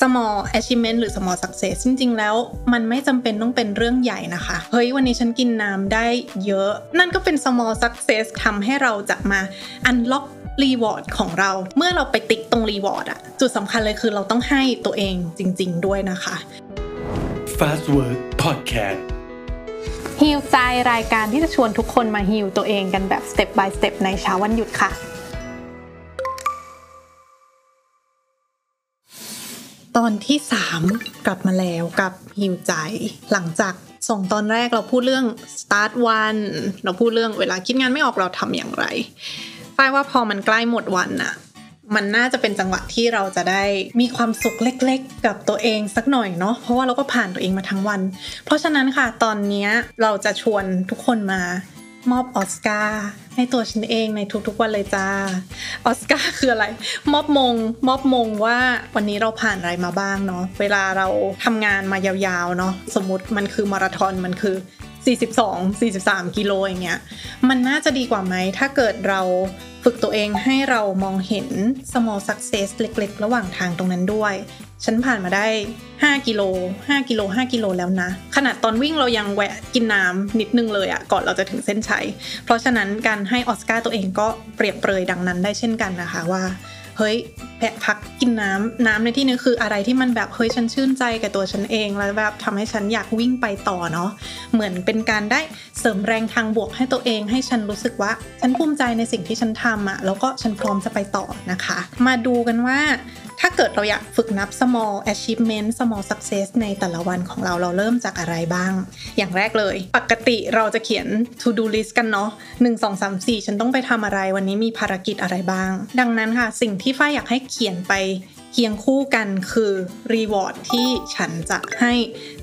small achievement หรือ small success จริง ๆ แล้ว มันไม่จำเป็นต้องเป็นเรื่องใหญ่นะคะ เฮ้ย วันนี้ฉันกินน้ำได้เยอะ นั่นก็เป็น small success ทำให้เราจะมา unlock reward ของเรา เมื่อเราไปติ๊กตรง reward อะจุดสำคัญเลยคือเราต้องให้ตัวเองจริง ๆ ด้วยนะคะ Fast Work Podcast ฮิวใจรายการที่จะชวนทุกคนมาฮิวตัวเองกันแบบ step by step ในเช้าวันหยุดค่ะ ตอนที่ 3 กลับมาแล้วกับฮิวใจ หลังจากส่งตอนแรกเราพูดเรื่อง start one เราพูดเรื่องเวลาคิดงานไม่ออกเราทำอย่างไรฝ้ายว่าพอมันใกล้หมดวันน่ะ มันน่าจะเป็นจังหวะที่เราจะได้มีความสุขเล็ก ๆ กับตัวเองสักหน่อยเนาะ เพราะว่าเราก็ผ่านตัวเองมาทั้งวัน เพราะฉะนั้นค่ะตอนนี้เราจะชวนทุกคนมา มอบออสการ์ให้ตัวฉันเองในทุกๆวันเลยจ้าออสการ์คืออะไร มอบมง มอบมงว่าวันนี้เราผ่านอะไรมาบ้างเนาะเวลาเราทำงานมายาวๆเนาะสมมติมันคือมาราธอนมันคือ 42 43 กิโลอย่างเงี้ย มันน่าจะดีกว่าไหม ถ้าเกิดเราฝึกตัวเองให้เรามองเห็น small success เล็กๆ ระหว่างทางตรงนั้นด้วย ฉันผ่านมาได้ 5 กิโล 5 กิโล 5 กิโลแล้วนะ ขนาดตอนวิ่งเรายังแวะกินน้ำนิดนึงเลยอะก่อนเราจะถึงเส้นชัย เพราะฉะนั้นการให้ออสการ์ตัวเองก็เปรียบเปรยดังนั้นได้เช่นกันนะคะว่า เฮ้ยแพะพักกินน้ำน้ำในที่นี้คืออะไรที่มันแบบเฮ้ยฉันชื่นใจกับตัวฉันเอง แล้วแบบทำให้ฉันอยากวิ่งไปต่อเนาะเหมือนเป็นการได้เสริมแรงทางบวกให้ตัวเอง ให้ฉันรู้สึกว่า ฉันภูมิใจในสิ่งที่ฉันทำอะแล้วก็ฉันพร้อมจะไปต่อนะคะ มาดูกันว่า ถ้าเกิดเราอยากฝึกนับ small achievement small success ในแต่ละวันของเราเราเริ่มจากอะไรบ้าง อย่างแรกเลย ปกติเราจะเขียน to do list กันเนาะ1 2 3 4 ฉันต้องไปทำอะไร วันนี้มีภารกิจอะไรบ้าง ดังนั้นค่ะ สิ่งที่ฝ้ายอยากให้เขียนไป เคียงคู่กันคือรีวอร์ดที่ฉันจะให้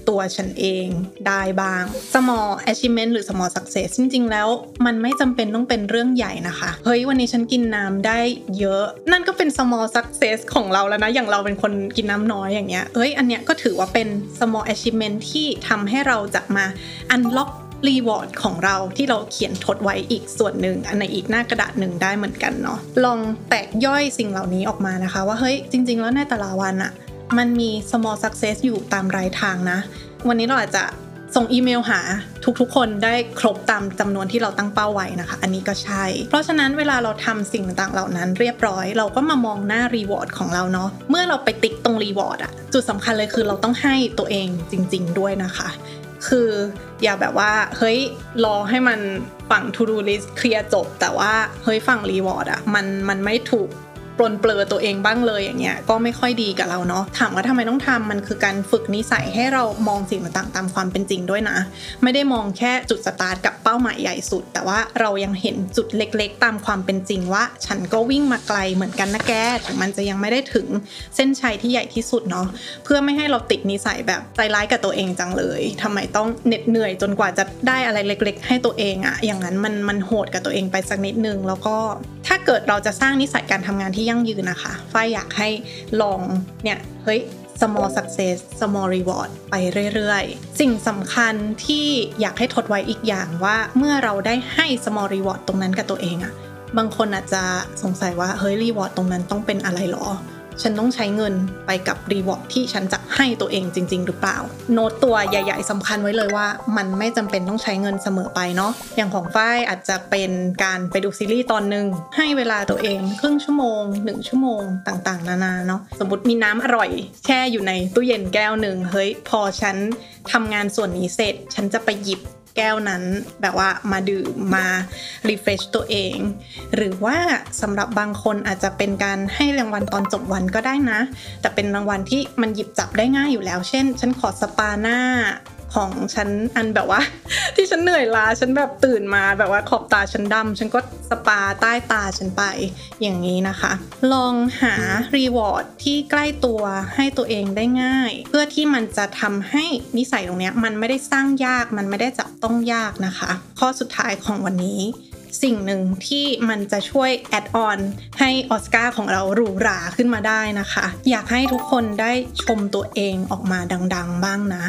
ตัวฉันเองได้บ้าง small achievement หรือ small success จริง ๆ แล้วมันไม่จำเป็นต้องเป็นเรื่องใหญ่นะคะ เฮ้ย วันนี้ฉันกินน้ำได้เยอะ นั่นก็เป็น small success ของเราแล้วนะ อย่างเราเป็นคนกินน้ำน้อยอย่างเงี้ยเฮ้ย อันเนี้ยก็ถือว่าเป็น small achievement ที่ทำให้เราจะมา unlock รีวอร์ดของเราที่เราเขียนทดไว้อีกส่วนหนึ่งอันในอีกหน้ากระดาษหนึ่งได้เหมือนกันเนาะลองแตกย่อยสิ่งเหล่านี้ออกมานะคะ ว่าเฮ้ยจริง ๆ แล้วในแต่ละวันอะมันมี small success อยู่ตามรายทางนะ วันนี้เราอาจจะส่งอีเมลหาทุกๆ คนได้ครบตามจำนวนที่เราตั้งเป้าไว้นะคะ อันนี้ก็ใช่ เพราะฉะนั้นเวลาเราทำสิ่งต่างๆเหล่านั้นเรียบร้อย เราก็มามองหน้า reward ของเราเนาะเมื่อเราไปติ๊กตรง reward อะจุดสำคัญเลยคือเราต้องให้ตัวเองจริง ๆ ด้วยนะคะ คืออย่าแบบว่า เฮ้ย รอให้มันฝั่ง to do list เคลียร์จบ แต่ว่า เฮ้ยฝั่ง reward อะมันมันไม่ถูก ปลนเปลือตัวเองบ้างเลยอย่างเงี้ยก็ไม่ค่อยดีกับเราเนาะถามว่าทำไมต้องทำมันคือการฝึกนิสัยให้เรามองสิ่งต่างๆตามความเป็นจริงด้วยนะ ไม่ได้มองแค่จุดสตาร์ทกับเป้าหมายใหญ่สุด แต่ว่าเรายังเห็นจุดเล็กๆ ตามความเป็นจริงว่า ฉันก็วิ่งมาไกลเหมือนกันนะแกถึงมันจะยังไม่ได้ถึงเส้นชัยที่ใหญ่ที่สุดเนาะเพื่อไม่ให้เราติดนิสัยแบบใจร้ายกับตัวเองจังเลยทำไมต้องเหน็ดเหนื่อยจนกว่าจะได้อะไรเล็ก ๆ ให้ตัวเองอะอย่างนั้นมันมันโหดกับตัวเองไปสักนิดนึงแล้วก็ถ้าเกิดเราจะสร้างนิสัยการทำงานที่ยั่งยืนนะคะฝ้ายอยากให้ลองเนี่ยเฮ้ย small success small reward ไปเรื่อยๆ สิ่งสำคัญที่อยากให้ทดไว้อีกอย่างว่าเมื่อเราได้ให้ small reward ตรงนั้นกับตัวเองอะบางคนอาจจะสงสัยว่าเฮ้ย reward ตรงนั้นต้องเป็นอะไรหรอ ฉันต้องใช้เงินไปกับ reward ที่ฉันจะให้ตัวเองจริง ๆ หรือเปล่า โน้ตตัวใหญ่ ๆสำคัญไว้เลยว่า มันไม่จำเป็นต้องใช้เงินเสมอไปเนาะอย่างของฝ้ายอาจจะเป็นการไปดูซีรีส์ตอนหนึ่งให้เวลาตัวเองครึ่งชั่วโมง 1 ชั่วโมงต่างๆ นานาเนาะสมมติมีน้ำอร่อย แช่อยู่ในตู้เย็นแก้วหนึ่งเฮ้ยพอฉันทำงานส่วนนี้เสร็จ ฉันจะไปหยิบ แก้วนั้นแบบว่ามาดื่มมา refresh ตัวเอง หรือว่าสำหรับบางคนอาจจะเป็นการให้รางวัลตอนจบวันก็ได้นะ แต่เป็นรางวัลที่มันหยิบจับได้ง่ายอยู่แล้ว เช่น ฉันขอสปาหน้า ของฉันอันแบบว่า ที่ฉันเหนื่อยล้าฉันแบบตื่นมาแบบว่าขอบตาฉันดำฉันก็สปาใต้ตาฉันไปอย่างนี้นะคะ ลองหา reward ที่ใกล้ตัวให้ตัวเองได้ง่าย เพื่อที่มันจะทำให้นิสัยตรงนี้มันไม่ได้สร้างยากมันไม่ได้จับต้องยากนะคะ ข้อสุดท้ายของวันนี้สิ่งหนึ่งที่มันจะช่วย add on ให้ออสการ์ของเราหรูหราขึ้นมาได้นะคะ อยากให้ทุกคนได้ชมตัวเองออกมาดัง ๆ บ้างนะ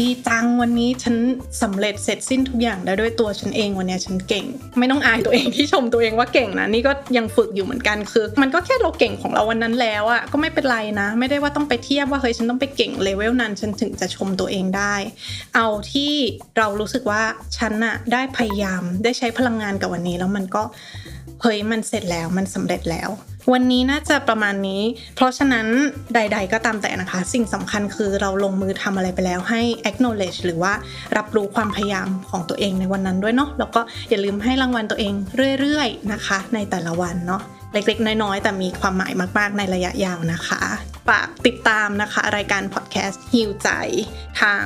ดีจังวันนี้ฉันสำเร็จเสร็จสิ้นทุกอย่างได้ด้วยตัวฉันเองวันนี้ฉันเก่ง ไม่ต้องอายตัวเองที่ชมตัวเองว่าเก่งนะนี่ก็ยังฝึกอยู่เหมือนกันคือ มันก็แค่เราเก่งของเราวันนั้นแล้วอะก็ไม่เป็นไรนะ ไม่ได้ว่าต้องไปเทียบว่าเฮ้ยฉันต้องไปเก่งเลเวลนั้น ฉันถึงจะชมตัวเองได้ เอาที่เรารู้สึกว่าฉันอะได้พยายามได้ใช้พลังงานกับวันนี้แล้วมันก็เฮ้ยมันเสร็จแล้วมันสำเร็จแล้ว วันนี้น่าจะประมาณนี้ เพราะฉะนั้นใด ๆ ก็ตามแต่นะคะ สิ่งสำคัญคือเราลงมือทำอะไรไปแล้วให้ acknowledge หรือว่ารับรู้ความพยายามของตัวเองในวันนั้นด้วยเนาะ แล้วก็อย่าลืมให้รางวัลตัวเองเรื่อย ๆ นะคะ ในแต่ละวันเนาะเล็กๆ น้อยๆ แต่มีความหมายมาก ๆ ในระยะยาวนะคะฝากติดตามนะคะ รายการพอดแคสต์ฮิวใจ ทาง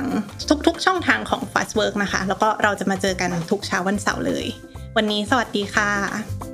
ทุกๆ ช่องทางของ Fast Work นะคะ แล้วก็เราจะมาเจอกันทุกเช้าวันเสาร์เลย วันนี้สวัสดีค่ะ